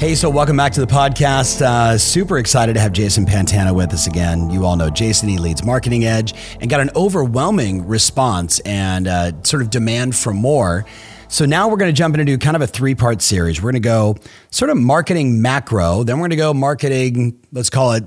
Hey, so welcome back to the podcast. Uh, super excited to have Jason Pantana with us again. You all know Jason, he leads Marketing Edge and got an overwhelming response and uh, sort of demand for more. So now we're going to jump into kind of a three part series. We're going to go sort of marketing macro, then we're going to go marketing, let's call it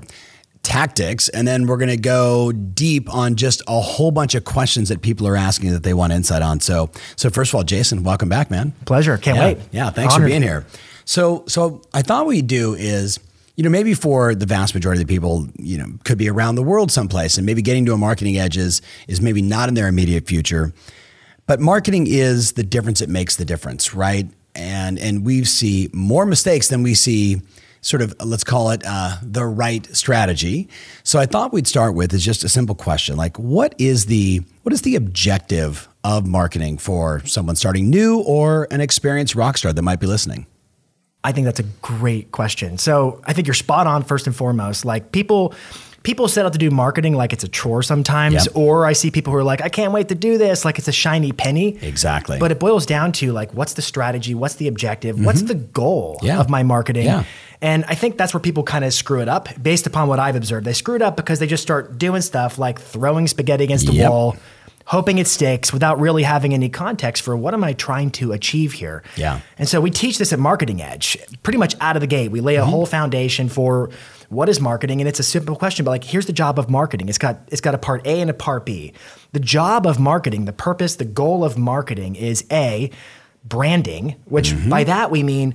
tactics, and then we're going to go deep on just a whole bunch of questions that people are asking that they want insight on. So, so first of all, Jason, welcome back, man. Pleasure. Can't yeah, wait. Yeah, thanks Honored. for being here. So, so I thought what we'd do is, you know, maybe for the vast majority of the people, you know, could be around the world someplace, and maybe getting to a marketing edge is, is maybe not in their immediate future. But marketing is the difference that makes the difference, right? And and we see more mistakes than we see sort of let's call it uh, the right strategy. So I thought we'd start with is just a simple question like what is the what is the objective of marketing for someone starting new or an experienced rock star that might be listening? I think that's a great question. So I think you're spot on first and foremost. Like people people set out to do marketing like it's a chore sometimes, yep. or I see people who are like, I can't wait to do this, like it's a shiny penny. Exactly. But it boils down to like, what's the strategy? What's the objective? Mm-hmm. What's the goal yeah. of my marketing? Yeah. And I think that's where people kind of screw it up based upon what I've observed. They screw it up because they just start doing stuff like throwing spaghetti against the yep. wall, hoping it sticks without really having any context for what am I trying to achieve here. Yeah. And so we teach this at Marketing Edge pretty much out of the gate. We lay a mm-hmm. whole foundation for what is marketing and it's a simple question but like here's the job of marketing. It's got it's got a part A and a part B. The job of marketing, the purpose, the goal of marketing is A branding, which mm-hmm. by that we mean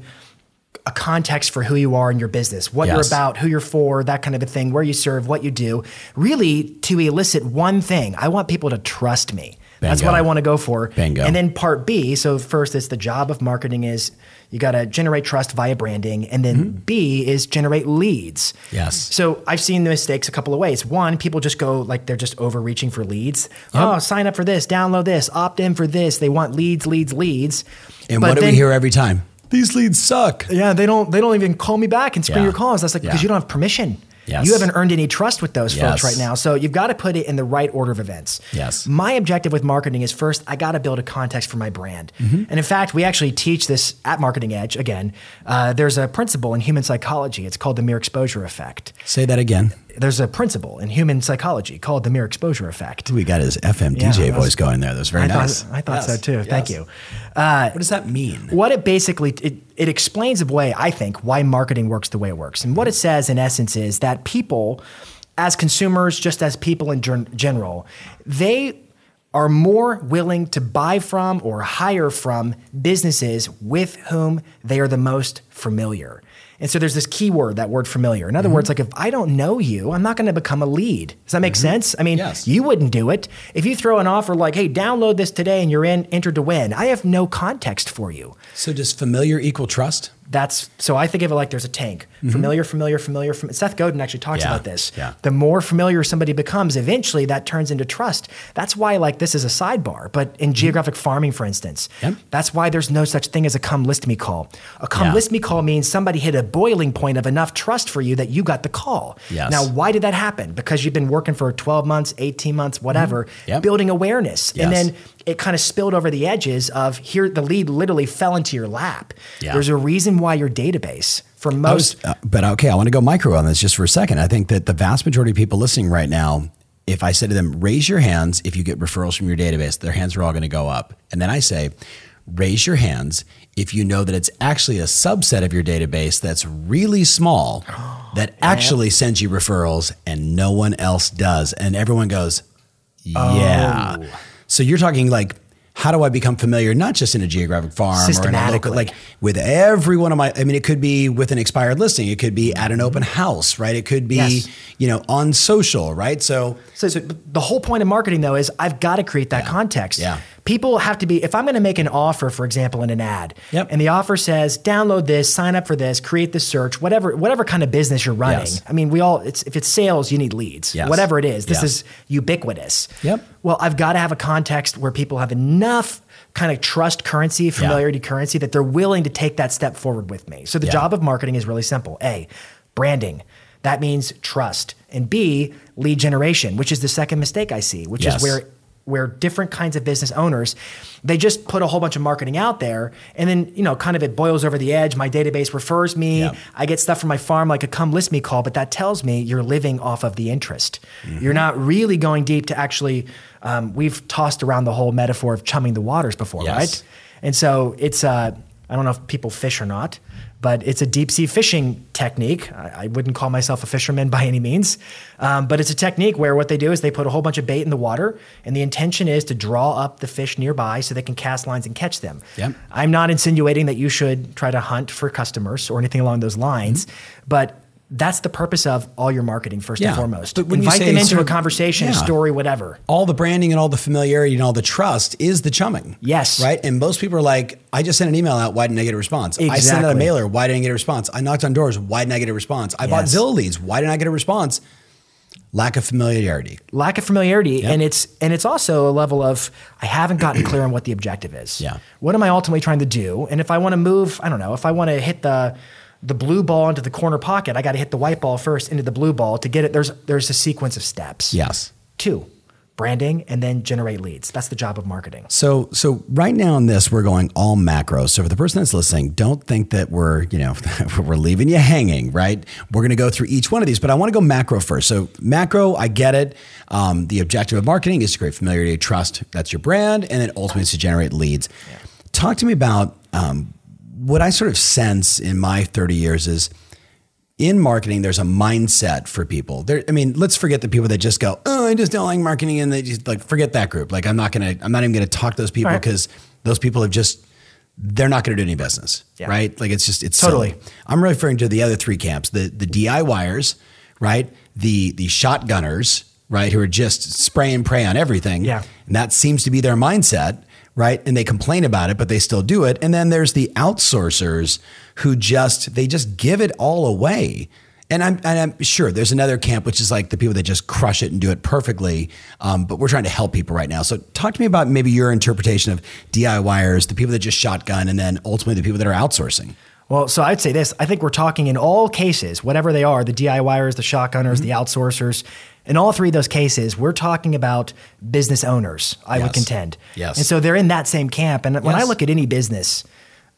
a context for who you are in your business, what yes. you're about, who you're for, that kind of a thing, where you serve, what you do, really to elicit one thing. I want people to trust me. Bingo. That's what I want to go for. Bingo. And then part B, so first it's the job of marketing is you got to generate trust via branding and then mm-hmm. B is generate leads. Yes. So I've seen the mistakes a couple of ways. One, people just go like they're just overreaching for leads. Yep. Oh, sign up for this, download this, opt in for this. They want leads, leads, leads. And but what do then, we hear every time? These leads suck. Yeah, they don't they don't even call me back and screen yeah. your calls. That's like because yeah. you don't have permission. Yes. You haven't earned any trust with those yes. folks right now. So you've got to put it in the right order of events. Yes. My objective with marketing is first, I got to build a context for my brand. Mm-hmm. And in fact, we actually teach this at Marketing Edge. Again, uh, there's a principle in human psychology. It's called the mere exposure effect. Say that again there's a principle in human psychology called the mere exposure effect. We got his FM DJ yeah, voice going there. That was very I nice. Thought, I thought yes, so too. Yes. Thank you. Uh, what does that mean? What it basically it, it explains the way I think why marketing works the way it works, and what it says in essence is that people, as consumers, just as people in general, they are more willing to buy from or hire from businesses with whom they are the most familiar. And so there's this key word, that word familiar. In other mm-hmm. words, like if I don't know you, I'm not going to become a lead. Does that make mm-hmm. sense? I mean, yes. you wouldn't do it. If you throw an offer like, hey, download this today and you're in, enter to win, I have no context for you. So does familiar equal trust? That's so I think of it like there's a tank. Mm-hmm. Familiar, familiar, familiar. Fam- Seth Godin actually talks yeah. about this. Yeah. The more familiar somebody becomes, eventually that turns into trust. That's why like this is a sidebar. But in mm-hmm. geographic farming, for instance, yep. that's why there's no such thing as a come list me call. A come yeah. list me call means somebody hit a boiling point of enough trust for you that you got the call. Yes. Now, why did that happen? Because you've been working for 12 months, 18 months, whatever, mm-hmm. yep. building awareness. Yes. And then it kind of spilled over the edges of here the lead literally fell into your lap. Yeah. There's a reason why your database for most was, uh, but okay, I want to go micro on this just for a second. I think that the vast majority of people listening right now if I say to them, raise your hands if you get referrals from your database, their hands are all going to go up. And then I say, raise your hands if you know that it's actually a subset of your database that's really small that actually sends you referrals and no one else does. And everyone goes, yeah. Oh. So you're talking like, how do I become familiar, not just in a geographic farm or in a local, like with every one of my, I mean, it could be with an expired listing. It could be at an open house, right? It could be, yes. you know, on social, right? So, so, so, the whole point of marketing though is I've got to create that yeah. context. Yeah people have to be if i'm going to make an offer for example in an ad Yep. and the offer says download this sign up for this create this search whatever whatever kind of business you're running Yes. i mean we all it's if it's sales you need leads Yes. whatever it is this Yeah. is ubiquitous Yep. well i've got to have a context where people have enough kind of trust currency familiarity currency that they're willing to take that step forward with me so the Yeah. job of marketing is really simple a branding that means trust and b lead generation which is the second mistake i see which Yes. is where where different kinds of business owners they just put a whole bunch of marketing out there and then you know kind of it boils over the edge my database refers me Yeah. i get stuff from my farm like a come list me call but that tells me you're living off of the interest Mm-hmm. you're not really going deep to actually um, we've tossed around the whole metaphor of chumming the waters before Yes. right and so it's uh, i don't know if people fish or not but it's a deep sea fishing technique. I, I wouldn't call myself a fisherman by any means, um, but it's a technique where what they do is they put a whole bunch of bait in the water, and the intention is to draw up the fish nearby so they can cast lines and catch them. Yep. I'm not insinuating that you should try to hunt for customers or anything along those lines, but that's the purpose of all your marketing first Yeah. and foremost. But when you Invite them into a sort of- conversation, a story, whatever. all the branding and all the familiarity and all the trust is the chumming. Yes. Right. And most people are like, I just sent an email out. Why didn't I get a response? I sent out a mailer. Why didn't I get a response? I knocked on doors. Why didn't I get a response? I bought Zillow leads. Why didn't I get a response? Lack of familiarity. lack of familiarity Yep. and it's and it's also a level of i haven't gotten clear on what the objective is Yeah. what am i ultimately trying to do and if i want to move i don't know if i want to hit the the blue ball into the corner pocket i got to hit the white ball first into the blue ball to get it there's there's a sequence of steps Yes. two branding and then generate leads that's the job of marketing So, so right now in this, we're going all macro. So for the person that's listening, don't think that we're, you know, we're leaving you hanging, right? We're going to go through each one of these, but I want to go macro first. So macro, I get it. Um, the objective of marketing is to create familiarity, trust. That's your brand, and then ultimately it's to generate leads. Talk to me about um, what I sort of sense in my 30 years is in marketing, there's a mindset for people. There, I mean, let's forget the people that just go, "Oh, I just don't like marketing," and they just like forget that group. Like, I'm not gonna, I'm not even gonna talk to those people Right. because those people have just, they're not gonna do any business, Yeah. right? Like, it's just, it's Totally. silly. I'm referring to the other three camps: the the DIYers, right? The the shotgunners, right? Who are just spray and pray on everything. Yeah. and that seems to be their mindset. Right. And they complain about it, but they still do it. And then there's the outsourcers who just, they just give it all away. And I'm, and I'm sure there's another camp, which is like the people that just crush it and do it perfectly. Um, but we're trying to help people right now. So talk to me about maybe your interpretation of DIYers, the people that just shotgun, and then ultimately the people that are outsourcing. Well, so I'd say this. I think we're talking in all cases, whatever they are, the DIYers, the shotgunners, Mm-hmm. the outsourcers, in all three of those cases, we're talking about business owners, I would contend. Yes. And so they're in that same camp. And when I look at any business,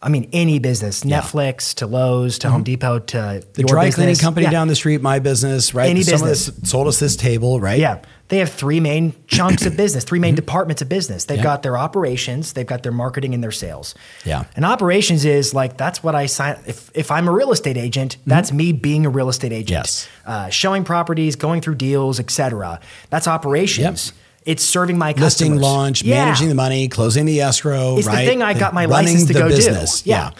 I mean, any business, Yeah. Mm-hmm. Netflix to Lowe's to Home Depot to The dry cleaning company Yeah. down the street, my business, right? Any Someone business. sold us this table, right? Yeah. They have three main chunks of business, three main departments of business. They've Mm-hmm. Yeah. got their operations, they've got their marketing and their sales. Yeah. And operations is like that's what I sign if if I'm a real estate agent, that's me being a real estate agent. Mm-hmm. Yes. Uh, showing properties, going through deals, etc. That's operations. It's serving my Listing launch, Yeah. managing the money, closing the escrow, It's right? the thing I got my Running license to go business. do. Yeah.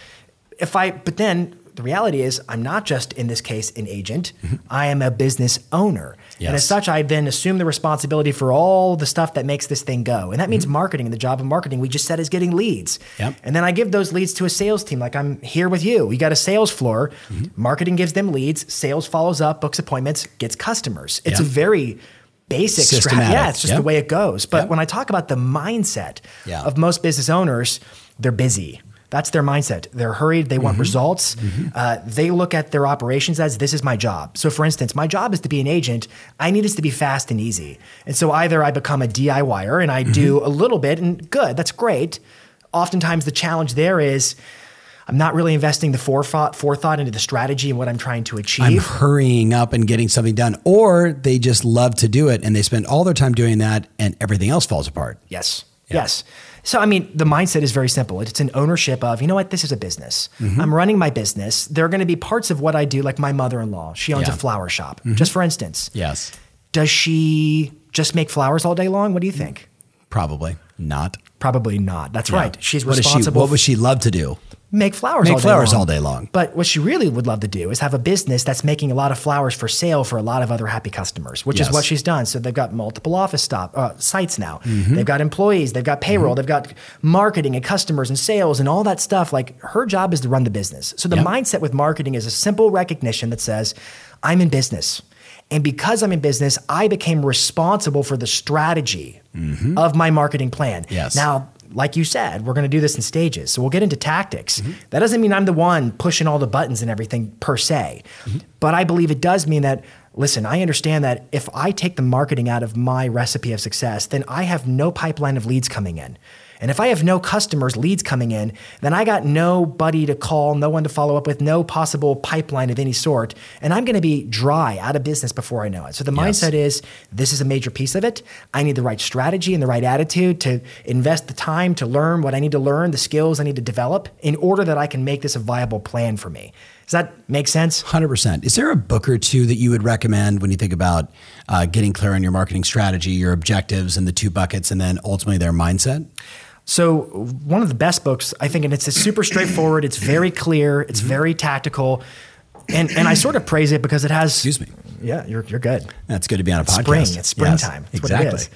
If I, but then the reality is, I'm not just in this case an agent. Mm-hmm. I am a business owner, and as such, I then assume the responsibility for all the stuff that makes this thing go. And that means mm-hmm. marketing. And the job of marketing, we just said, is getting leads. Yep. And then I give those leads to a sales team. Like I'm here with you. We got a sales floor. Mm-hmm. Marketing gives them leads. Sales follows up, books appointments, gets customers. It's Yep. a very basic strategy. Yeah, it's just Yep. the way it goes. But when I talk about the mindset Yeah. of most business owners, they're busy. That's their mindset. They're hurried. They Mm-hmm. want results. Uh, they look at their operations as this is my job. So, for instance, my job is to be an agent. I need this to be fast and easy. And so, either I become a DIYer and I do Mm-hmm. a little bit, and good, that's great. Oftentimes, the challenge there is I'm not really investing the forethought, forethought into the strategy and what I'm trying to achieve. I'm hurrying up and getting something done, or they just love to do it and they spend all their time doing that, and everything else falls apart. Yes. Yes. So, I mean, the mindset is very simple. It's an ownership of, you know what, this is a business. Mm-hmm. I'm running my business. There are going to be parts of what I do, like my mother in law. She owns Yeah. Mm-hmm. a flower shop, just for instance. Yes, Does she just make flowers all day long? What do you think? probably not. Probably not. That's right. She's What does she? responsible. What would she love to do? Make flowers Make all day flowers long. all day long. But what she really would love to do is have a business that's making a lot of flowers for sale for a lot of other happy customers, which Yes. is what she's done. So they've got multiple office stop uh, sites now. Mm-hmm. They've got employees, they've got payroll, they've got marketing and customers and sales and all that stuff. Like her job is to run the business. So the Yep. mindset with marketing is a simple recognition that says, I'm in business. And because I'm in business, I became responsible for the strategy of my marketing plan. Mm-hmm. Yes. Now, like you said, we're going to do this in stages. So we'll get into tactics. Mm-hmm. That doesn't mean I'm the one pushing all the buttons and everything per se. Mm-hmm. But I believe it does mean that, listen, I understand that if I take the marketing out of my recipe of success, then I have no pipeline of leads coming in. And if I have no customers, leads coming in, then I got nobody to call, no one to follow up with, no possible pipeline of any sort. And I'm going to be dry, out of business before I know it. So the Yes. mindset is this is a major piece of it. I need the right strategy and the right attitude to invest the time to learn what I need to learn, the skills I need to develop in order that I can make this a viable plan for me. Does that make sense? 100%. Is there a book or two that you would recommend when you think about uh, getting clear on your marketing strategy, your objectives, and the two buckets, and then ultimately their mindset? So one of the best books, I think, and it's super straightforward. It's very clear. It's very tactical, and and I sort of praise it because it has. Excuse me. Yeah, you're you're good. That's good to be on a podcast. Spring. It's springtime. That's exactly. what it is.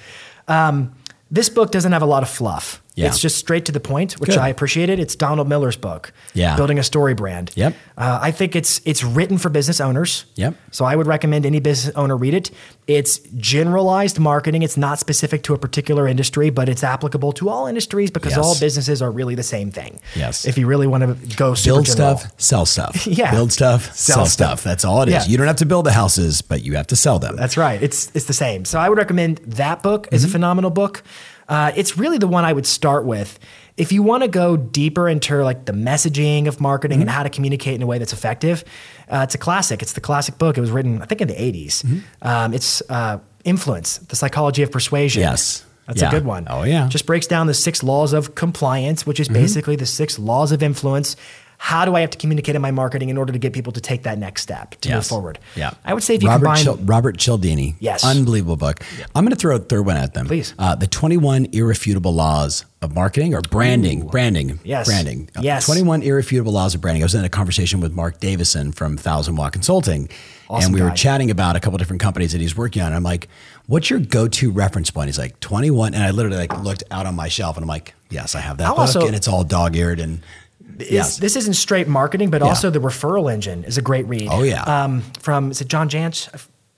Um, this book doesn't have a lot of fluff. Yeah. It's just straight to the point, which Good. I appreciated. It's Donald Miller's book. Yeah. Building a StoryBrand. Yep. Uh, I think it's it's written for business owners. Yep. So I would recommend any business owner read it. It's generalized marketing. It's not specific to a particular industry, but it's applicable to all industries because Yes. all businesses are really the same thing. Yes. If you really want to go Build general. stuff, sell stuff. Yeah. Build stuff, Sell sell, stuff. stuff. That's all it is. Yeah. You don't have to build the houses, but you have to sell them. That's right. It's it's the same. So I would recommend that book. is a phenomenal book. Uh, it's really the one I would start with. If you want to go deeper into like the messaging of marketing and how to communicate in a way that's effective, uh, it's a classic. It's the classic book. It was written, I think, in the 80s. Um, it's uh, Influence, The Psychology of Persuasion. Yes. That's Yeah. a good one. Oh, yeah. Just breaks down the six laws of compliance, which is basically the six laws of influence. How do I have to communicate in my marketing in order to get people to take that next step to move forward? Yeah. I would say if you Robert combine Chil- Robert Cialdini. Yes. Unbelievable book. I'm going to throw a third one at them. Please. Uh, the 21 irrefutable laws of marketing or branding. Branding. Yes. Branding. Uh, Yes. 21 irrefutable laws of branding. I was in a conversation with Marc Davison from Thousand Watt Consulting. Awesome and we guy. were chatting about a couple different companies that he's working on. And I'm like, what's your go-to reference point? He's like, 21. And I literally like looked out on my shelf and I'm like, yes, I have that I'll book also- and it's all dog-eared and is, yes. this isn't straight marketing, but Yeah. also the referral engine is a great read. Oh, yeah. Um, from is it John Jantsch,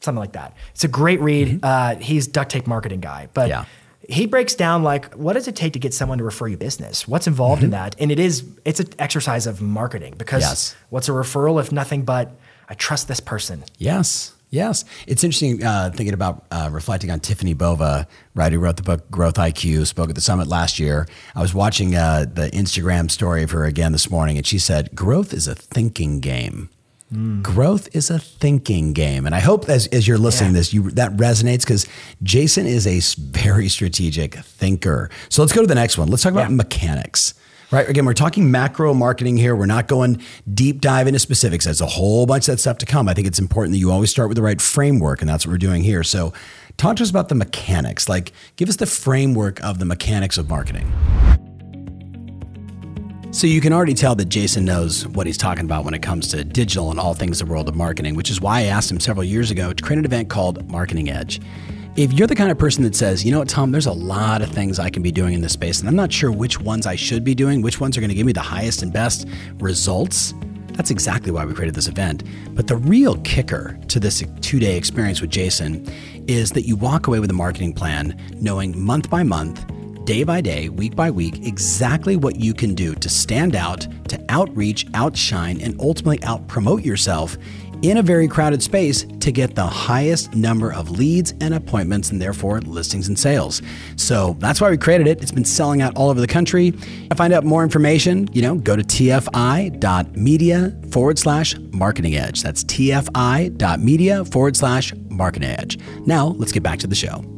something like that. It's a great read. Uh, he's duct tape marketing guy, but Mm-hmm. Yeah. he breaks down like what does it take to get someone to refer you business? What's involved in that? And it is it's an exercise of marketing because Mm-hmm. Yes. what's a referral if nothing but I trust this person. Yes. Yes. It's interesting uh, thinking about uh, reflecting on Tiffani Bova, right, who wrote the book Growth IQ, spoke at the summit last year. I was watching uh, the Instagram story of her again this morning, and she said, Growth is a thinking game. Growth is a thinking game. And I hope as, as you're listening Yeah. to this, you, that resonates because Jason is a very strategic thinker. So let's go to the next one. Let's talk about Yeah. mechanics. Right. Again, we're talking macro marketing here. We're not going deep dive into specifics. There's a whole bunch of that stuff to come. I think it's important that you always start with the right framework, and that's what we're doing here. So, talk to us about the mechanics. Like, give us the framework of the mechanics of marketing. So, you can already tell that Jason knows what he's talking about when it comes to digital and all things the world of marketing, which is why I asked him several years ago to create an event called Marketing Edge. If you're the kind of person that says, you know what, Tom, there's a lot of things I can be doing in this space, and I'm not sure which ones I should be doing, which ones are going to give me the highest and best results, that's exactly why we created this event. But the real kicker to this two day experience with Jason is that you walk away with a marketing plan knowing month by month, day by day, week by week, exactly what you can do to stand out, to outreach, outshine, and ultimately out promote yourself in a very crowded space to get the highest number of leads and appointments and therefore listings and sales. So that's why we created it. It's been selling out all over the country. To find out more information, you know, go to tfi.media forward slash marketing edge. That's tfi.media forward slash marketing edge. Now let's get back to the show.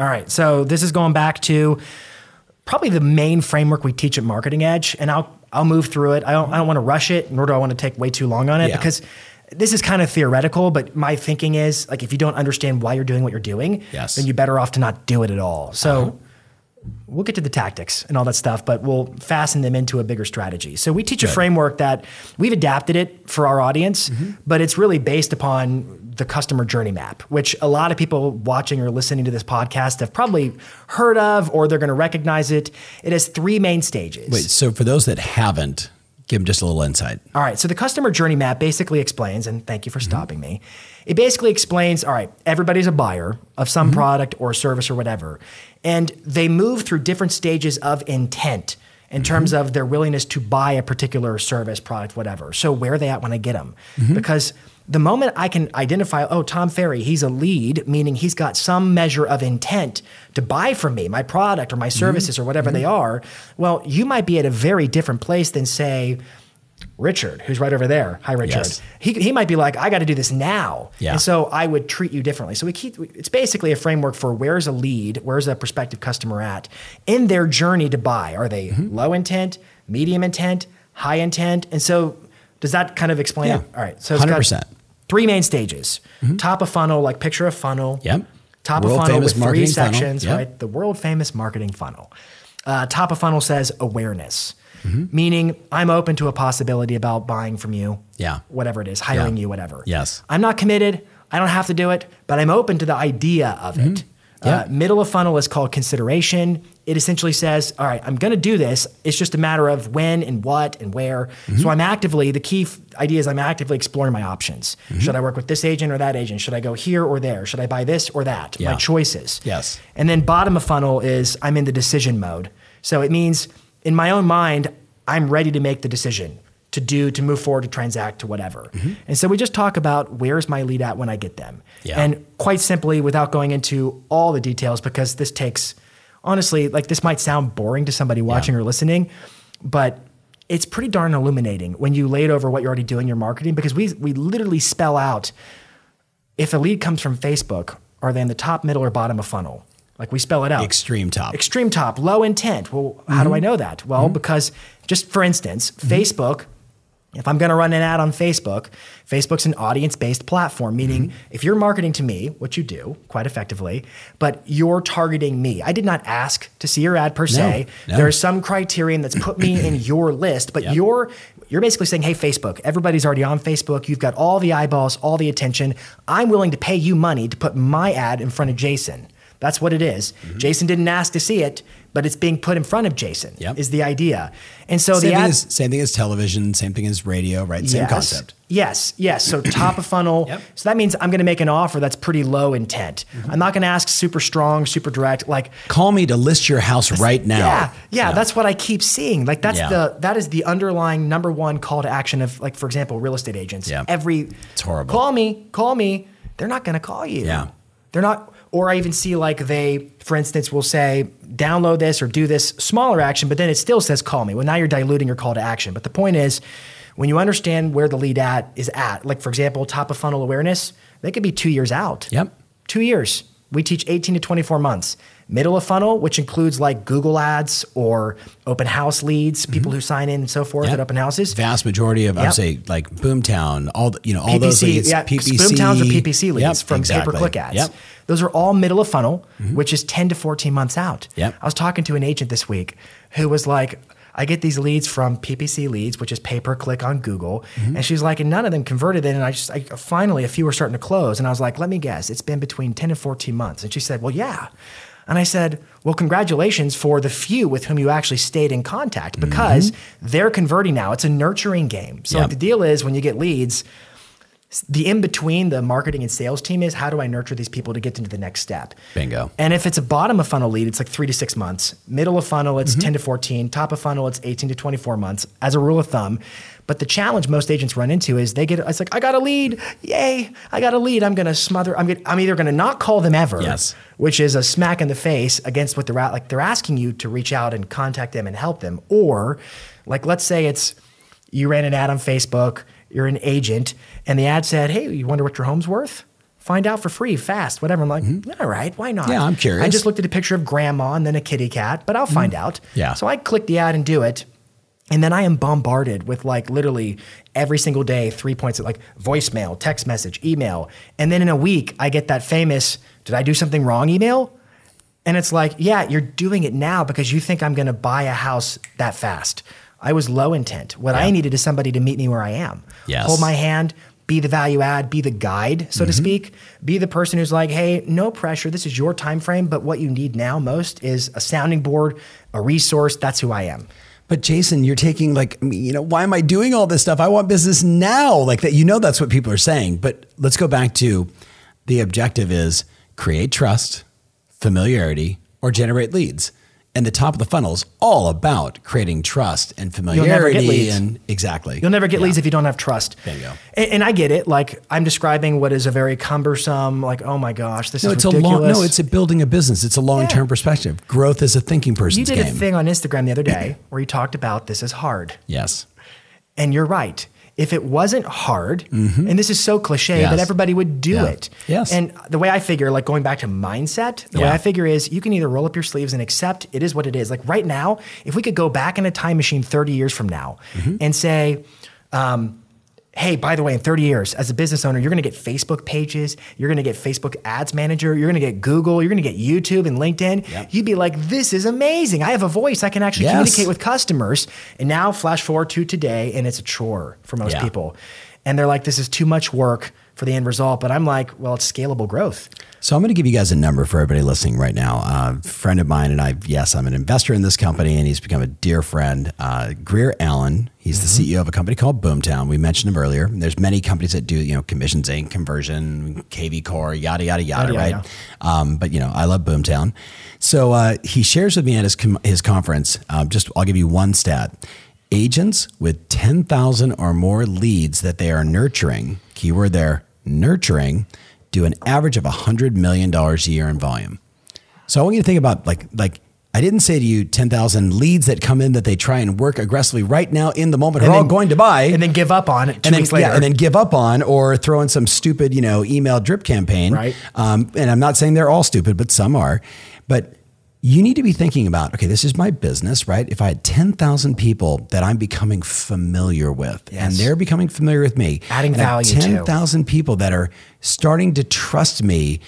All right. So this is going back to probably the main framework we teach at Marketing Edge, and I'll I'll move through it. I don't I don't want to rush it, nor do I want to take way too long on it Yeah. because this is kind of theoretical. But my thinking is like if you don't understand why you're doing what you're doing, Yes. then you're better off to not do it at all. So. Uh-huh. We'll get to the tactics and all that stuff, but we'll fasten them into a bigger strategy. So we teach a framework that we've adapted it for our audience, mm-hmm. but it's really based upon the customer journey map, which a lot of people watching or listening to this podcast have probably heard of or they're going to recognize it. It has three main stages. Wait, so for those that haven't, give them just a little insight. All right. So the customer journey map basically explains, and thank you for mm-hmm. stopping me. It basically explains all right, everybody's a buyer of some mm-hmm. product or service or whatever, and they move through different stages of intent in mm-hmm. terms of their willingness to buy a particular service, product, whatever. So where are they at when I get them? Mm-hmm. Because the moment I can identify, oh, Tom Ferry, he's a lead, meaning he's got some measure of intent to buy from me, my product or my services or whatever they are. Well, you might be at a very different place than, say, Richard, who's right over there. Hi, Richard. Yes. He, he might be like, I got to do this now. Yeah. And so I would treat you differently. So we keep, it's basically a framework for where's a lead, where's a prospective customer at in their journey to buy. Are they Mm-hmm. low intent, medium intent, high intent? And so does that kind of explain Yeah. it? All right. So it's got 100%. three main stages. Top of funnel, like picture a funnel. Yep. Top World of funnel with three sections, Yep. right? The world famous marketing funnel. Uh, top of funnel says awareness, Mm-hmm. meaning I'm open to a possibility about buying from you. Yeah. Whatever it is, hiring Yeah. you, whatever. Yes. I'm not committed. I don't have to do it, but I'm open to the idea of it. Mm-hmm. Yeah. Uh, middle of funnel is called consideration. It essentially says, all right, I'm going to do this. It's just a matter of when and what and where. Mm-hmm. So I'm actively, the key f- idea is I'm actively exploring my options. Mm-hmm. Should I work with this agent or that agent? Should I go here or there? Should I buy this or that? Yeah. My choices. Yes. And then bottom of funnel is I'm in the decision mode. So it means in my own mind, I'm ready to make the decision to do, to move forward, to transact, to whatever. Mm-hmm. And so we just talk about where's my lead at when I get them. Yeah. And quite simply, without going into all the details, because this takes, honestly, like this might sound boring to somebody watching or listening, but it's pretty darn illuminating when you lay it over what you're already doing in your marketing because we, we literally spell out if a lead comes from Facebook, are they in the top, middle, or bottom of funnel? Like we spell it out. Extreme top. Extreme top, low intent. Well, how do mm-hmm. I know that? Well, mm-hmm. because just for instance, mm-hmm. Facebook, if I'm going to run an ad on Facebook, Facebook's an audience based platform, meaning if you're marketing to me, which you do quite effectively, but you're targeting me. I did not ask to see your ad per se. no. There's some criterion that's put me in your list, but Yep. you're you're basically saying, hey, Facebook, everybody's already on Facebook. You've got all the eyeballs, all the attention. I'm willing to pay you money to put my ad in front of Jason. That's what it is. Jason didn't ask to see it, but it's being put in front of Jason. Yep. Is the idea, and so same, the thing ad, as, same thing as television, same thing as radio, right? Same yes, concept. Yes, yes. So top of funnel. Yep. So that means I'm going to make an offer that's pretty low intent. Mm-hmm. I'm not going to ask super strong, super direct. Like Call me to list your house right now. yeah, yeah, that's what I keep seeing. Like that's Yeah. the that is the underlying number one call to action of like for example, real estate agents. Yeah. Every It's horrible. Call me, call me. They're not going to call you. Yeah. They're not or I even see like they for instance will say download this or do this smaller action, but then it still says call me. Well, now you're diluting your call to action. But the point is when you understand where the lead at is at, like for example, top of funnel awareness, they could be 2 years out. Yep. Two years. We teach 18 to 24 months. Middle of funnel, which includes like Google ads or open house leads, mm-hmm. people who sign in and so forth Yep. at open houses. Vast majority of, I Yep. would say, like Boomtown, all the, you know, all those leads, yeah, PPC, Boomtowns or PPC leads Yep, from exactly. pay-per-click ads. Yep. Those are all middle of funnel, mm-hmm. which is 10 to 14 months out. Yep. I was talking to an agent this week who was like, I get these leads from PPC leads, which is pay per click on Google. Mm-hmm. And she's like, and none of them converted. And I just, I, finally, a few were starting to close. And I was like, let me guess, it's been between 10 and 14 months. And she said, well, yeah. And I said, well, congratulations for the few with whom you actually stayed in contact because they're converting now. It's a nurturing game. So Mm-hmm. Yep. the deal is when you get leads, the in between the marketing and sales team is how do I nurture these people to get into the next step? Bingo. And if it's a bottom of funnel lead, it's like three to six months. Middle of funnel, it's Mm-hmm. 10 to 14. Top of funnel, it's 18 to 24 months as a rule of thumb. But the challenge most agents run into is they get, it's like, I got a lead. Yay. I got a lead. I'm going to smother, I'm, gonna, I'm either going to not call them ever, Yes. which is a smack in the face against what they're at. Like they're asking you to reach out and contact them and help them. Or like, let's say it's, you ran an ad on Facebook, you're an agent, and the ad said, Hey, you wonder what your home's worth? Find out for free, fast, whatever. I'm like, all right, why not? Mm-hmm. Yeah, I'm curious. I just looked at a picture of grandma and then a kitty cat, but I'll find out. Mm-hmm. Yeah. So I click the ad and do it. And then I am bombarded with like literally every single day, three points of like voicemail, text message, email. And then in a week, I get that famous, did I do something wrong email? And it's like, yeah, you're doing it now because you think I'm going to buy a house that fast. I was low intent. What I needed is somebody to meet me where I am. Yes. Hold my hand, be the value add, be the guide, so Mm-hmm. to speak. Be the person who's like, hey, no pressure. This is your time frame, but what you need now most is a sounding board, a resource. That's who I am. But Jason, you're taking like, you know, why am I doing all this stuff? I want business now. Like that, you know, that's what people are saying. But let's go back to the objective is create trust, familiarity, or generate leads. And the top of the funnel is all about creating trust and familiarity. And exactly. You'll never get Yeah. leads if you don't have trust. There you go. And, and I get it. Like I'm describing what is a very cumbersome, like, oh my gosh, this No, is it's ridiculous. a long. No, it's a building a business. It's a long term perspective. Growth is a thinking person's you did game. a thing on Instagram the other day where you talked about this is hard. yes. And you're right. If it wasn't hard, and this is so cliche, Mm-hmm. Yes. but everybody would do Yeah. it. Yes. And the way I figure, like going back to mindset, the way I figure is you can either roll up your sleeves and accept it is what it is. Like right now, if we could go back in a time machine 30 years from now Mm-hmm. and say, um, hey, by the way, in 30 years, as a business owner, you're going to get Facebook pages, you're going to get Facebook Ads Manager, you're going to get Google, you're going to get YouTube and LinkedIn. Yep. You'd be like, this is amazing. I have a voice. I can actually Yes. communicate with customers. And now, flash forward to today, and it's a chore for most Yeah. people. And they're like, this is too much work for the end result. But I'm like, well, it's scalable growth. So I'm going to give you guys a number for everybody listening right now. Uh, a friend of mine and I, yes, I'm an investor in this company, and he's become a dear friend. Uh, Grier Allen, he's the CEO of a company called Boomtown. We mentioned him earlier. There's many companies that do, you know, commissions, Inc., conversion, KV Core, yada yada yada, Yada, right? yada. Um, but you know, I love Boomtown. So uh, he shares with me at his com- his conference. Um, just I'll give you one stat: agents with ten thousand or more leads that they are nurturing. Keyword there: nurturing. Do an average of hundred million dollars a year in volume. So I want you to think about like like I didn't say to you ten thousand leads that come in that they try and work aggressively right now in the moment are all going to buy And then give up on it two and then, weeks later. yeah, and then give up on or throw in some stupid, you know, email drip campaign. Right. Um, and I'm not saying they're all stupid, but some are. But you need to be thinking about, okay, this is my business, right? If I had 10,000 people that I'm becoming familiar with and they're becoming familiar with me, Adding and I have value, too. 10,000 people that are starting to trust me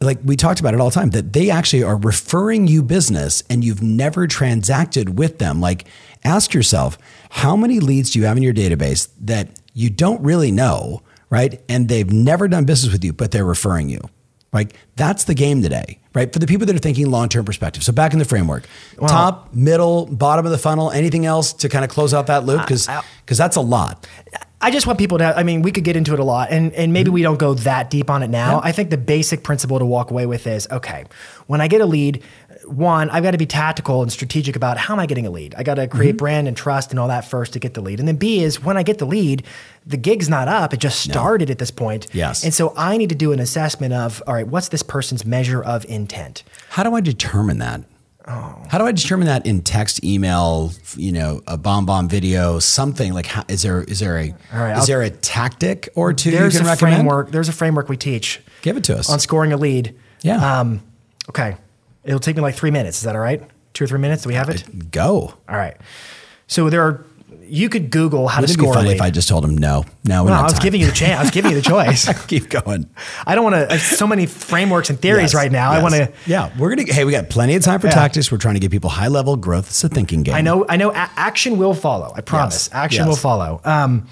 like we talked about it all the time that they actually are referring you business and you've never transacted with them like ask yourself how many leads do you have in your database that you don't really know right and they've never done business with you but they're referring you like that's the game today right for the people that are thinking long-term perspective so back in the framework top middle bottom of the funnel anything else to kind of close out that loop because because that's a lot I just want people to. I mean, we could get into it a lot, and and maybe Mm-hmm. we don't go that deep on it now. I think the basic principle to walk away with is okay. When I get a lead, one, I've got to be tactical and strategic about how am I getting a lead. I got to create Mm-hmm. brand and trust and all that first to get the lead, and then B is when I get the lead, the gig's not up; it just started at this point. Yes. and so I need to do an assessment of all right, what's this person's measure of intent? How do I determine that? How do I determine that in text, email, you know, a BombBomb video, something like? How, is there is there a right, is there a tactic or two There's you can a recommend? framework. There's a framework we teach. Give it to us. on scoring a lead. Yeah. Um, okay. It'll take me like three minutes. Is that all right? Two or three minutes? Do we have it? Go. All right. So there are. You could Google how Wouldn't to it be score a funny lead. if I just told him no? No, no, I was time. giving you the chance. I was giving you the choice. Keep going. I don't want to. So many frameworks and theories Yes, right now. I want to. Yeah, we're gonna. Hey, we got plenty of time for Yeah. tactics. We're trying to give people high level growth. It's a thinking game. I know. I know. A- action will follow. I promise. Yes, Action yes. will follow. Um,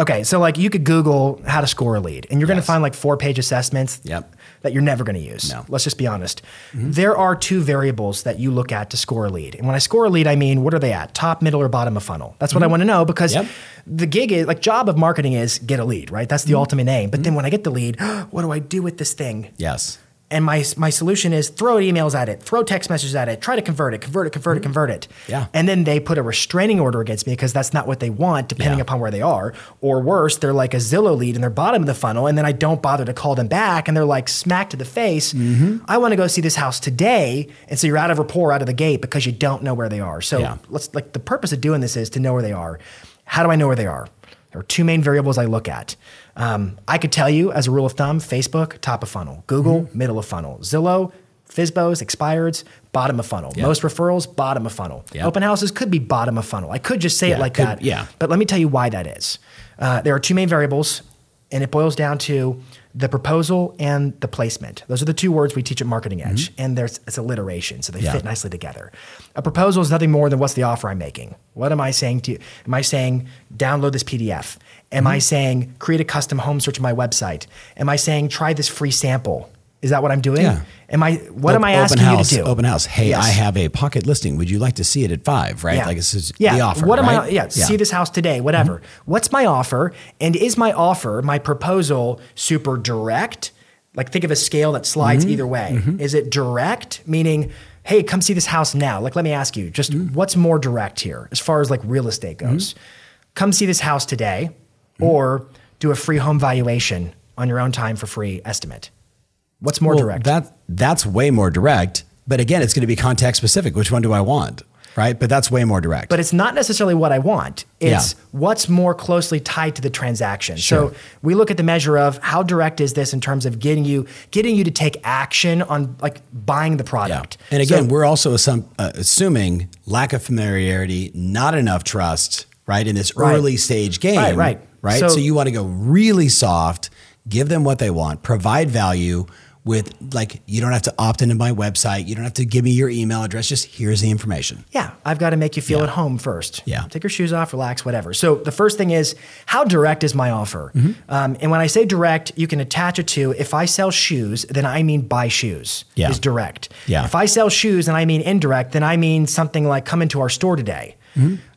okay. So like you could Google how to score a lead, and you're going to find like four page assessments. Yep. That you're never going to use. No. Mm-hmm. Let's just be honest. There are two variables that you look at to score a lead, and when I score a lead, I mean what are they at? Top, middle, or bottom of funnel? That's what I want to know because. Mm-hmm. Yep. The gig is like job of marketing is get a lead, right? That's the Mm-hmm. ultimate aim. But then when I get the lead, what do I do with this thing? Yes. And my my solution is throw emails at it, throw text messages at it, try to convert it, convert it, convert it, convert it. Mm-hmm. Yeah. And then they put a restraining order against me because that's not what they want, depending Yeah. upon where they are. Or worse, they're like a Zillow lead in they're bottom of the funnel, and then I don't bother to call them back, and they're like smack to the face. Mm-hmm. I want to go see this house today, and so you're out of rapport out of the gate because you don't know where they are. So Yeah. let's like the purpose of doing this is to know where they are. How do I know where they are? There are two main variables I look at. Um, I could tell you, as a rule of thumb, Facebook, top of funnel, Google, Mm-hmm. middle of funnel, Zillow, FSBOs, expireds, bottom of funnel. Yeah. Most referrals, bottom of funnel. Yeah. Open houses could be bottom of funnel. I could just say Yeah, it like could- that. yeah. But let me tell you why that is. Uh, there are two main variables, and it boils down to the proposal and the placement. Those are the two words we teach at Marketing Edge, and there's it's alliteration, so they Mm-hmm. Yeah. fit nicely together. A proposal is nothing more than what's the offer I'm making. What am I saying to you? Am I saying download this PDF? Am Mm-hmm. I saying create a custom home search on my website? Am I saying try this free sample? Is that what I'm doing? Yeah. Am I? What am I asking house, you to do? Open house. Hey, Yes. I have a pocket listing. Would you like to see it at five? Right? Yeah. Like this is yeah. the offer. What am I? right? Mm-hmm. Yeah, See this house today. Whatever. What's my offer? And is my offer, my proposal, super direct? Like think of a scale that slides Mm-hmm. either way. Is it direct, meaning, hey, come see this house now? Like, let me ask you, just Mm-hmm. what's more direct here as far as like real estate goes? Come see this house today, Mm-hmm. or do a free home valuation on your own time for free estimate. What's more Well, direct? That that's way more direct. But again, it's going to be context specific. Which one do I want? Right? But that's way more direct. but it's not necessarily what I want. It's Yeah. what's more closely tied to the transaction. Sure. So we look at the measure of how direct is this in terms of getting you getting you to take action on like buying the yeah. product. And again, So- we're also assum- uh, assuming lack of familiarity, not enough trust, right? In this Right. early stage game. Right, right. Right. So- So, you want to go really soft, give them what they want, provide value with like you don't have to opt into my website. You don't have to give me your email address. Just here's the information. Yeah, I've got to make you feel Yeah. at home first. Yeah. Take your shoes off, relax, whatever. So the first thing is, how direct is my offer? Mm-hmm. Um, and when I say direct, you can attach it to if I sell shoes, then I mean buy shoes. Yeah. Is direct. Yeah. If I sell shoes and I mean indirect, then I mean something like come into our store today.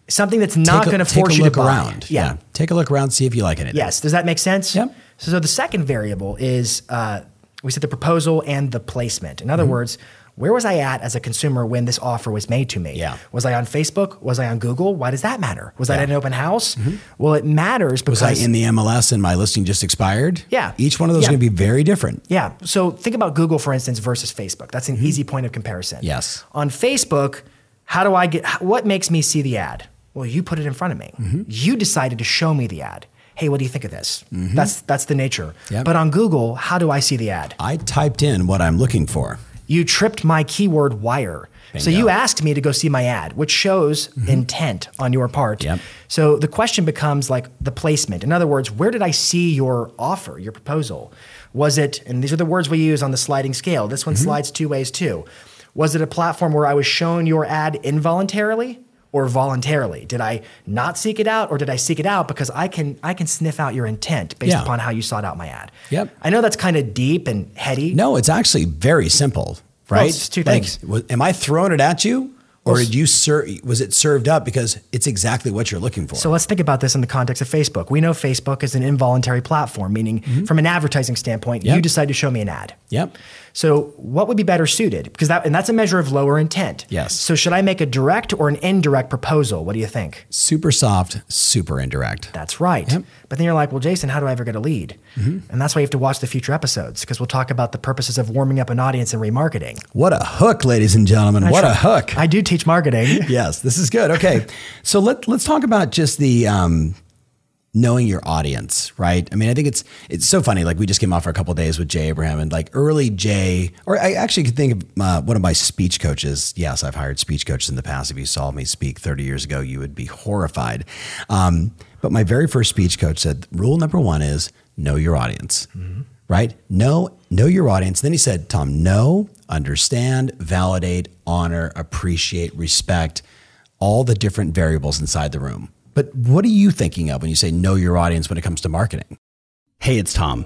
Something that's not Mm-hmm. Going to force you to buy. around. Yeah. Take a look around, see if you like it. Yes. Does that make sense? Yep. So, so the second variable is uh, we said the proposal and the placement. In other Mm-hmm. words, where was I at as a consumer when this offer was made to me? Yeah. Was I on Facebook? Was I on Google? Why does that matter? Was I at an open house? Well, it matters because Was I in the MLS and my listing just expired? Yeah. Each one of those Yeah. are going to be very different. Yeah. So think about Google, for instance, versus Facebook. That's an easy point of comparison. Mm-hmm. Yes. On Facebook, how do I get, what makes me see the ad? Well, you put it in front of me. Mm-hmm. You decided to show me the ad. Hey, what do you think of this? Mm-hmm. That's, that's the nature. Yep. But on Google, how do I see the ad? I typed in what I'm looking for. You tripped my keyword wire. So you asked me to go see my ad, which shows mm-hmm. intent on your part. Yep. So the question becomes like the placement. In other words, where did I see your offer, your proposal? Was it, and these are the words we use on the sliding scale. This one mm-hmm. slides two ways too. Was it a platform where I was shown your ad involuntarily or voluntarily? Did I not seek it out or did I seek it out because I can I can sniff out your intent based Yeah. upon how you sought out my ad? Yep. I know that's kind of deep and heady. No, it's actually very simple, Well, right? it's two Like, things. was- am I throwing it at you, or did you ser- Was it served up because it's exactly what you're looking for? So let's think about this in the context of Facebook. We know Facebook is an involuntary platform, meaning from an advertising standpoint, Mm-hmm. Yep. you decide to show me an ad. yep. So what would be better suited? Because that and that's a measure of lower intent. Yes. So should I make a direct or an indirect proposal? What do you think? Super soft, super indirect. That's right. Yep. But then you're like, well, Jason, how do I ever get a lead? And that's why you have to watch the future episodes because we'll talk about the purposes of warming up an audience and remarketing. What a hook, ladies and gentlemen! What a hook! I do teach marketing. yes, this is good. Okay, so let let's talk about just the um, knowing your audience, right? I mean, I think it's it's so funny. Like we just came off for a couple of days with Jay Abraham, and like early Jay, or I actually could think of uh, one of my speech coaches. Yes, I've hired speech coaches in the past. If you saw me speak 30 years ago, you would be horrified. Um, but my very first speech coach said, rule number one is know your audience, right? Know know your audience. Then he said, Tom, know, understand, validate, honor, appreciate, respect all the different variables inside the room. But what are you thinking of when you say know your audience when it comes to marketing? Hey, it's Tom.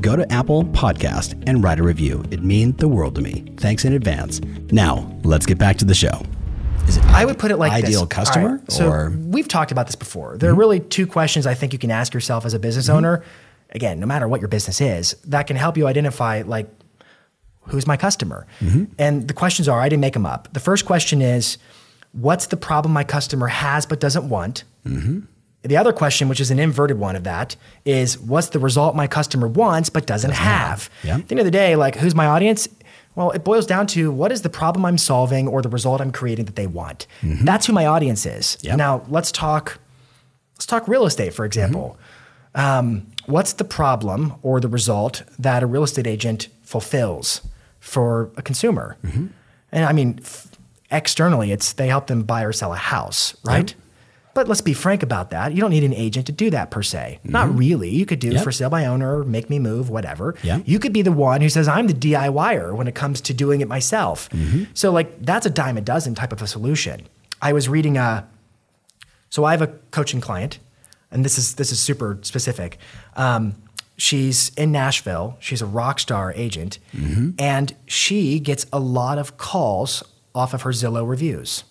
go to Apple Podcast and write a review. It means the world to me. Thanks in advance. Now, let's get back to the show. Is it I would put it like ideal this. customer All right, So or Mm-hmm. we've talked about this before. There are really two questions I think you can ask yourself as a business owner. Again, no matter what your business is, that can help you identify like who's my customer. Mm-hmm. And the questions are I didn't make them up. The first question is what's the problem my customer has but doesn't want? Mm-hmm. The other question, which is an inverted one of that, is what's the result my customer wants but doesn't, have? Yeah. At the end of the day, like who's my audience? Well, it boils down to what is the problem I'm solving or the result I'm creating that they want. That's who my audience is. Yep. Now let's talk. Let's talk real estate, for example. Um, what's the problem or the result that a real estate agent fulfills for a consumer? And I mean, f- externally, it's they help them buy or sell a house, right? But let's be frank about that. You don't need an agent to do that per se. Not mm-hmm. really. You could do Yep. for sale by owner, make me move, whatever. Yeah. You could be the one who says, I'm the DIYer when it comes to doing it myself. Mm-hmm. So, like, that's a dime a dozen type of a solution. I was reading a, so I have a coaching client, and this is this is super specific. Um, she's in Nashville. She's a rock star agent, mm-hmm. and she gets a lot of calls off of her Zillow reviews.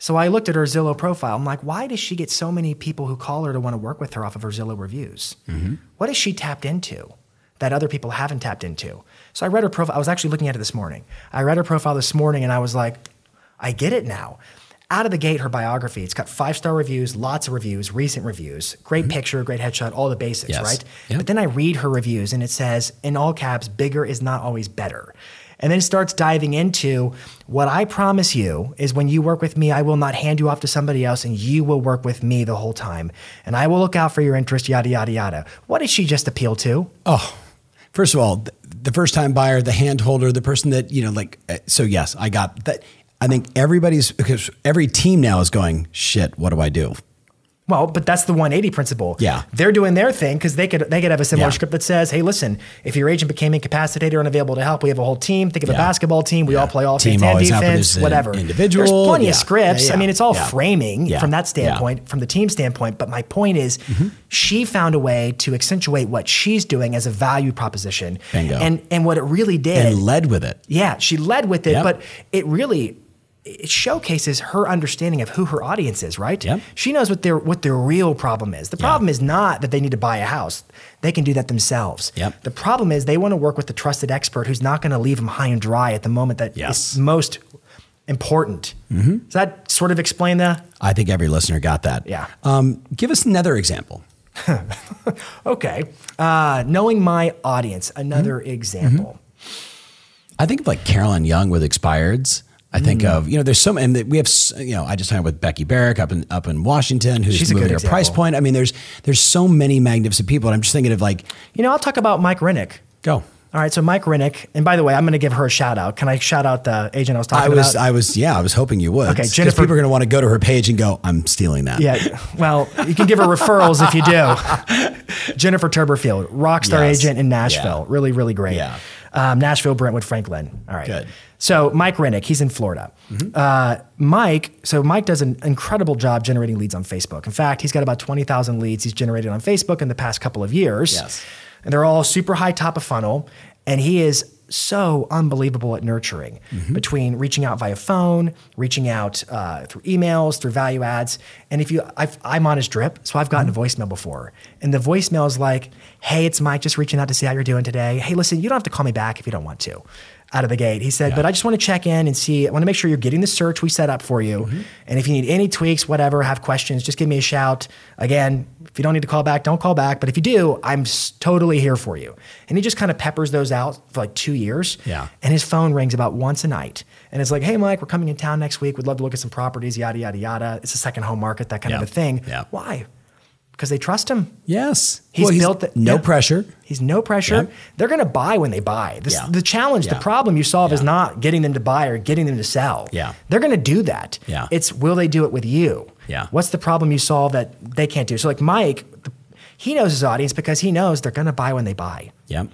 So I looked at her Zillow profile. I'm like, why does she get so many people who call her to want to work with her off of her Zillow reviews? Mm-hmm. What has she tapped into that other people haven't tapped into? So I read her profile. I was actually looking at it this morning. I read her profile this morning and I was like, I get it now. Out of the gate, her biography, it's got five star reviews, lots of reviews, recent reviews, great mm-hmm. picture, great headshot, all the basics, Yes. right? Yep. But then I read her reviews and it says, in all caps, bigger is not always better. And then starts diving into what I promise you is when you work with me, I will not hand you off to somebody else and you will work with me the whole time. And I will look out for your interest, yada, yada, yada. What did she just appeal to? Oh, first of all, the first time buyer, the hand holder, the person that, you know, like, uh, so yes, I got that. I think everybody's, because every team now is going, shit, what do I do? Well, but that's the 180 principle. Yeah. They're doing their thing because they could they could have a similar Yeah. script that says, hey, listen, if your agent became incapacitated or unavailable to help, we have a whole team. Think of a basketball team. We Yeah. all play defense and defense, whatever. individual. There's plenty Yeah. of scripts. Yeah, I mean, it's all Yeah. framing Yeah. from that Yeah. standpoint, from the team standpoint. But my point is, Mm-hmm. she found a way to accentuate what she's doing as a value proposition. Bingo. And and what it really did And led with it. yeah, she led with it, Yep. but it really it showcases her understanding of who her audience is, right? Yep. She knows what their what their real problem is. The Yeah. problem is not that they need to buy a house. They can do that themselves. Yep. The problem is they want to work with the trusted expert who's not going to leave them high and dry at the moment that is Yes. Mm-hmm. most important. Does that sort of explain that? I think every listener got that. Yeah. Um, give us another example. Okay. Uh, knowing my audience, another Mm-hmm. example. I think of like Carolyn Young with expireds. I think Mm. of you know there's so and we have you know I just hung with Becky Barrick up in up in Washington who's She's a moving her price point. I mean there's there's so many magnificent people and I'm just thinking of like You know, I'll talk about Mike Rennick. go. All right, so Mike Rennick, and by the way, I'm going to give her a shout out. Can I shout out the agent I was talking I was about? I was yeah I was hoping you would. Okay, Jennifer- people are going to want to go to her page and go I'm stealing that. Yeah. Well, you can give her referrals if you do. Jennifer Turberfield, rock star Yes. agent in Nashville. Yeah. Really, really great. Yeah. Um, Nashville, Brentwood, Franklin. All right. Good. Mm-hmm. So Mike Rennick, he's in Florida. Uh, Mike, so Mike does an incredible job generating leads on Facebook. In fact, he's got about 20,000 leads he's generated on Facebook in the past couple of years. Yes. And they're all super high top of funnel. And he is so unbelievable at nurturing Mm-hmm. between reaching out via phone, reaching out uh, through emails, through value ads. And if you, I've, I'm on his drip, so I've gotten Mm-hmm. a voicemail before. And the voicemail is like, hey, it's Mike just reaching out to see how you're doing today. Hey, listen, you don't have to call me back if you don't want to. Out of the gate. He said, but I just want to check in and see, I want to make sure you're getting the search we set up for you. Mm-hmm. And if you need any tweaks, whatever, have questions, just give me a shout. Again, if you don't need to call back, don't call back. But if you do, I'm totally here for you. And he just kind of peppers those out for like two years. Yeah. And his phone rings about once a night. And it's like, hey, Mike, we're coming in town next week. We'd love to look at some properties, yada, yada, yada. It's a second home market, that kind Yeah. of a thing. Yeah. Why? Because they trust him. Yes. He's Well, built the- no yeah. pressure. He's no pressure. Yep. They're going to buy when they buy. This, Yeah. The challenge, Yeah. the problem you solve is not getting them to buy or getting them to sell. Yeah. They're going to do that. Yeah. It's will they do it with you? Yeah. What's the problem you solve that they can't do? So like Mike, the, he knows his audience because he knows they're going to buy when they buy. Yep.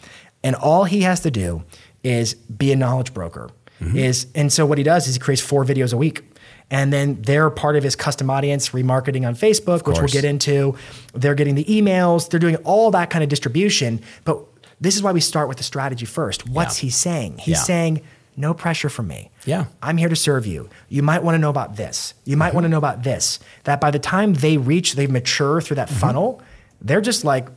And all he has to do is be a knowledge broker. Mm-hmm. Is and so what he does is he creates four videos a week. And then they're part of his custom audience remarketing on Facebook, which we'll get into. They're getting the emails, they're doing all that kind of distribution. But this is why we start with the strategy first. What's Yeah. he saying? He's Yeah. saying, no pressure from me. Yeah. I'm here to serve you. You might want to know about this. You Mm-hmm. might want to know about this. That by the time they reach, they mature through Mm-hmm. that funnel, they're just like,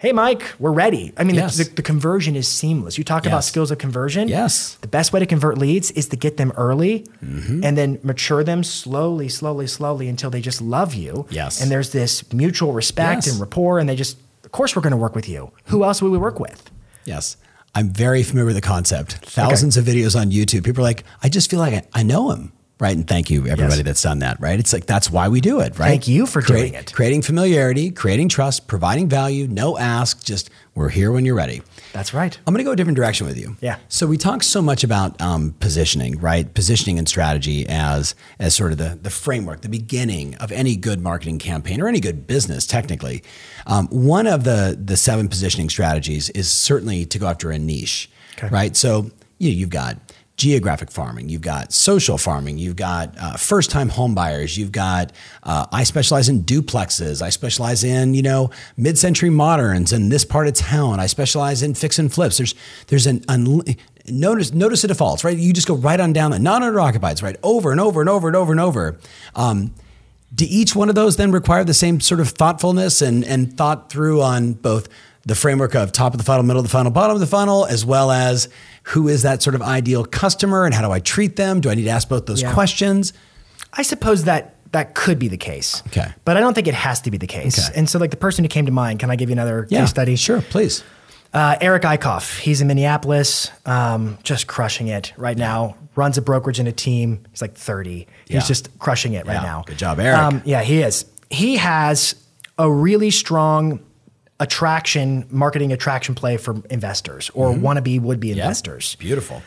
hey, Mike, we're ready. I mean, Yes. the, the, the conversion is seamless. You talk about skills of conversion. Yes. The best way to convert leads is to get them early Mm-hmm. and then mature them slowly, slowly, slowly until they just love you. Yes. And there's this mutual respect Yes. and rapport, and they just, of course, we're going to work with you. Who else would we work with? Yes. I'm very familiar with the concept. Thousands of videos on YouTube. People are like, I just feel like I, I know him. Right. And thank you, everybody Yes. that's done that. Right. It's like, that's why we do it. Right. Thank you for doing it. Creating familiarity, creating trust, providing value, no ask, just we're here when you're ready. That's right. I'm going to go a different direction with you. Yeah. So we talk so much about um, positioning, right? Positioning and strategy as as sort of the the framework, the beginning of any good marketing campaign or any good business. Technically, um, one of the the seven positioning strategies is certainly to go after a niche, Okay. right? So you know, you've got geographic farming, you've got social farming, you've got uh, first time home buyers, you've got uh, I specialize in duplexes, I specialize in you know mid century moderns in this part of town, I specialize in fix and flips. There's there's an notice notice the defaults, right? You just go right on down the non owner right, over and over and over and over and over. Um, do each one of those then require the same sort of thoughtfulness and, and thought through on both the framework of top of the funnel, middle of the funnel, bottom of the funnel, as well as who is that sort of ideal customer and how do I treat them? Do I need to ask both those Yeah. questions? I suppose that that could be the case. Okay. But I don't think it has to be the case. Okay. And so, like the person who came to mind, can I give you another case study? Sure, please. Uh, Eric Eichhoff, he's in Minneapolis, um, just crushing it right now. Runs a brokerage and a team. He's like 30. Yeah. He's just crushing it right Yeah. now. Um, Good job, Eric. yeah, he is. He has a really strong attraction, marketing attraction play for investors or wannabe would be Mm-hmm. Yeah. investors. Beautiful.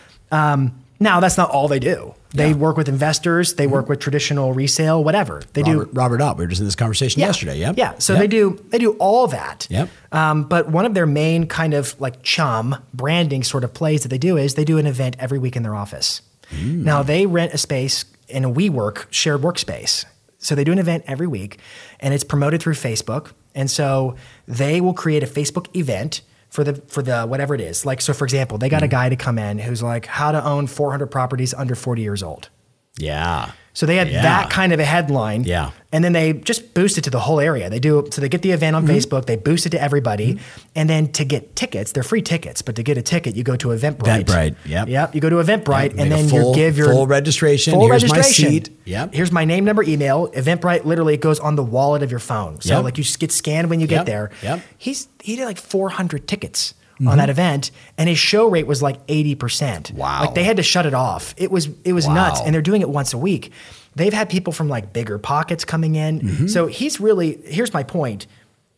Now, that's not all they do. They Yeah. Mm-hmm. work with investors, they work with traditional resale, whatever. They Robert, do Robert Ott, we were just in this conversation yesterday. Yep. yeah. So Yep. they do they do all that. Yep. Um, but one of their main kind of like chum branding sort of plays that they do is they do an event every week in their office. Hmm. Now they rent a space in a WeWork shared workspace. So they do an event every week, and it's promoted through Facebook. And so they will create a Facebook event for the for the whatever it is. Like so, for example, they got Hmm. a guy to come in who's like how to own 400 properties under 40 years old. Yeah. So they had Yeah. that kind of a headline. Yeah. And then they just boost it to the whole area. They do so they get the event Mm-hmm. on Facebook, they boost it to everybody. And then to get tickets, they're free tickets, but to get a ticket, you go to Eventbrite. Eventbrite, yep. Yep. You go to Eventbrite Yep, and then full- you give your full registration. Full Here's my seat. Yep. Here's my name, number, email. Eventbrite literally it goes on the wallet of your phone. So Yep. like you just get scanned when you Yep. get there. Yep. He's he did like 400 tickets Mm-hmm. on that event and his show rate was like 80%. Wow. Like they had to shut it off. It was it was nuts and they're doing it once a week. They've had people from like BiggerPockets coming in. Mm-hmm. So he's really here's my point.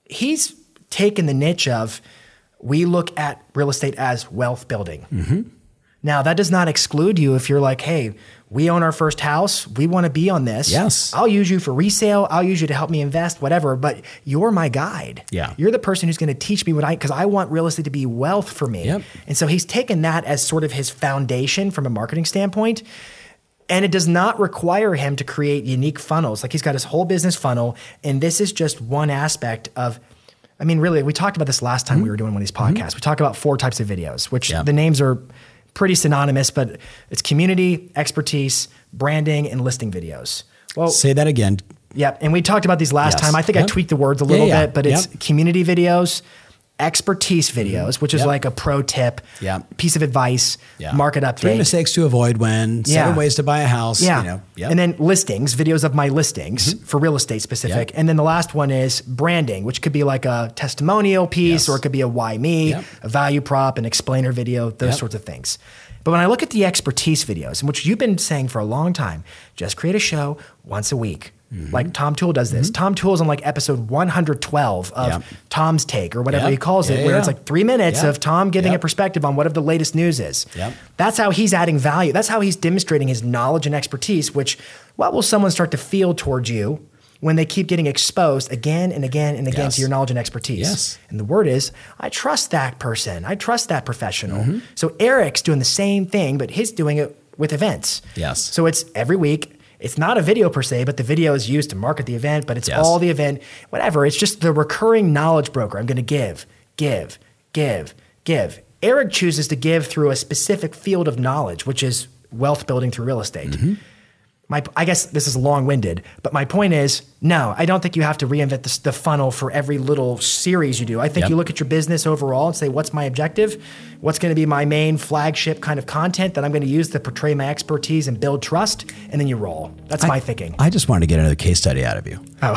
He's taken the niche of we look at real estate as wealth building. Mm-hmm. Now that does not exclude you if you're like, hey, we own our first house, we want to be on this. Yes. I'll use you for resale. I'll use you to help me invest, whatever. But you're my guide. Yeah. You're the person who's going to teach me what I because I want real estate to be wealth for me. Yep. And so he's taken that as sort of his foundation from a marketing standpoint. And it does not require him to create unique funnels. Like he's got his whole business funnel, and this is just one aspect of. I mean, really, we talked about this last time we mm-hmm. were doing one of these podcasts. Mm-hmm. We talk about four types of videos, which Yeah. the names are pretty synonymous, but it's community, expertise, branding, and listing videos. Well, Say that again. Yep. And we talked about these last Yes. time. I think I tweaked the words a Yeah, little yeah. bit, but it's Yep. community videos, expertise videos, which is Yep. like a pro tip, Yep. piece of advice, Yeah. market update. Three mistakes to avoid when, seven Yeah. ways to buy a house. Yeah. You know, yep. And then listings, videos of my listings mm-hmm. for real estate specific. And then the last one is branding, which could be like a testimonial piece Yes. or it could be a why me, a value prop, an explainer video, those sorts of things. But when I look at the expertise videos, which you've been saying for a long time, just create a show once a week. Mm-hmm. Like Tom Toole does this. Tom Toole's on like episode 112 of. Tom's Take or whatever he calls it, Yeah, where it's like three minutes of Tom giving a perspective on whatever the latest news is. Yep. That's how he's adding value. That's how he's demonstrating his knowledge and expertise, which what will someone start to feel towards you when they keep getting exposed again and again and again Yes. to your knowledge and expertise? Yes. And the word is, I trust that person. I trust that professional. Mm-hmm. So Eric's doing the same thing, but he's doing it with events. Yes. So it's every week. It's not a video per se, but the video is used to market the event, but it's Yes. all the event, whatever. It's just the recurring knowledge broker. I'm going to give, give, give, give. Eric chooses to give through a specific field of knowledge, which is wealth building through real estate. Mm-hmm. My, I guess this is long winded, but my point is no, I don't think you have to reinvent the, the funnel for every little series you do. I think Yep. you look at your business overall and say, what's my objective? What's going to be my main flagship kind of content that I'm going to use to portray my expertise and build trust? And then you roll. That's my thinking. I just wanted to get another case study out of you. oh,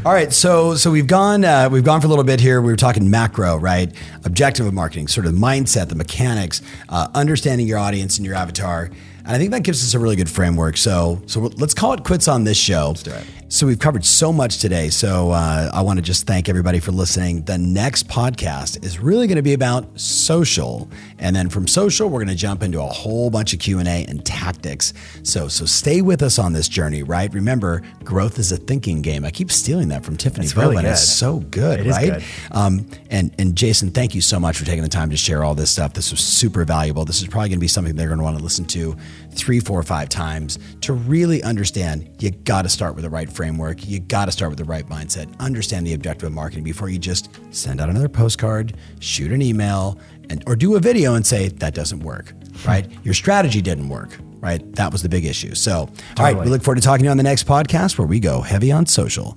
All right, so so we've gone uh, we've gone for a little bit here. We were talking macro, right? Objective of marketing, sort of the mindset, the mechanics, uh, understanding your audience and your avatar, and I think that gives us a really good framework. So so let's call it quits on this show. Let's do it. So we've covered so much today. So uh, I want to just thank everybody for listening. The next podcast is really going to be about social, and then from social, we're going to jump into a whole bunch of Q and A and tactics. So so stay with us on this journey, right? Remember, growth is a thinking game. I keep stealing that from Tiffani That's really Bowman. It's so good, It right? good. Um, and and Jason, thank you so much for taking the time to share all this stuff. This was super valuable. This is probably going to be something they're going to want to listen to three, four, five times to really understand. You got to start with the right framework. You got to start with the right mindset. Understand the objective of marketing before you just send out another postcard, shoot an email, and or do a video and say that doesn't work. Hmm. Right? Your strategy didn't work. Right? That was the big issue. So, all right, we look forward to talking to you on the next podcast where we go heavy on social.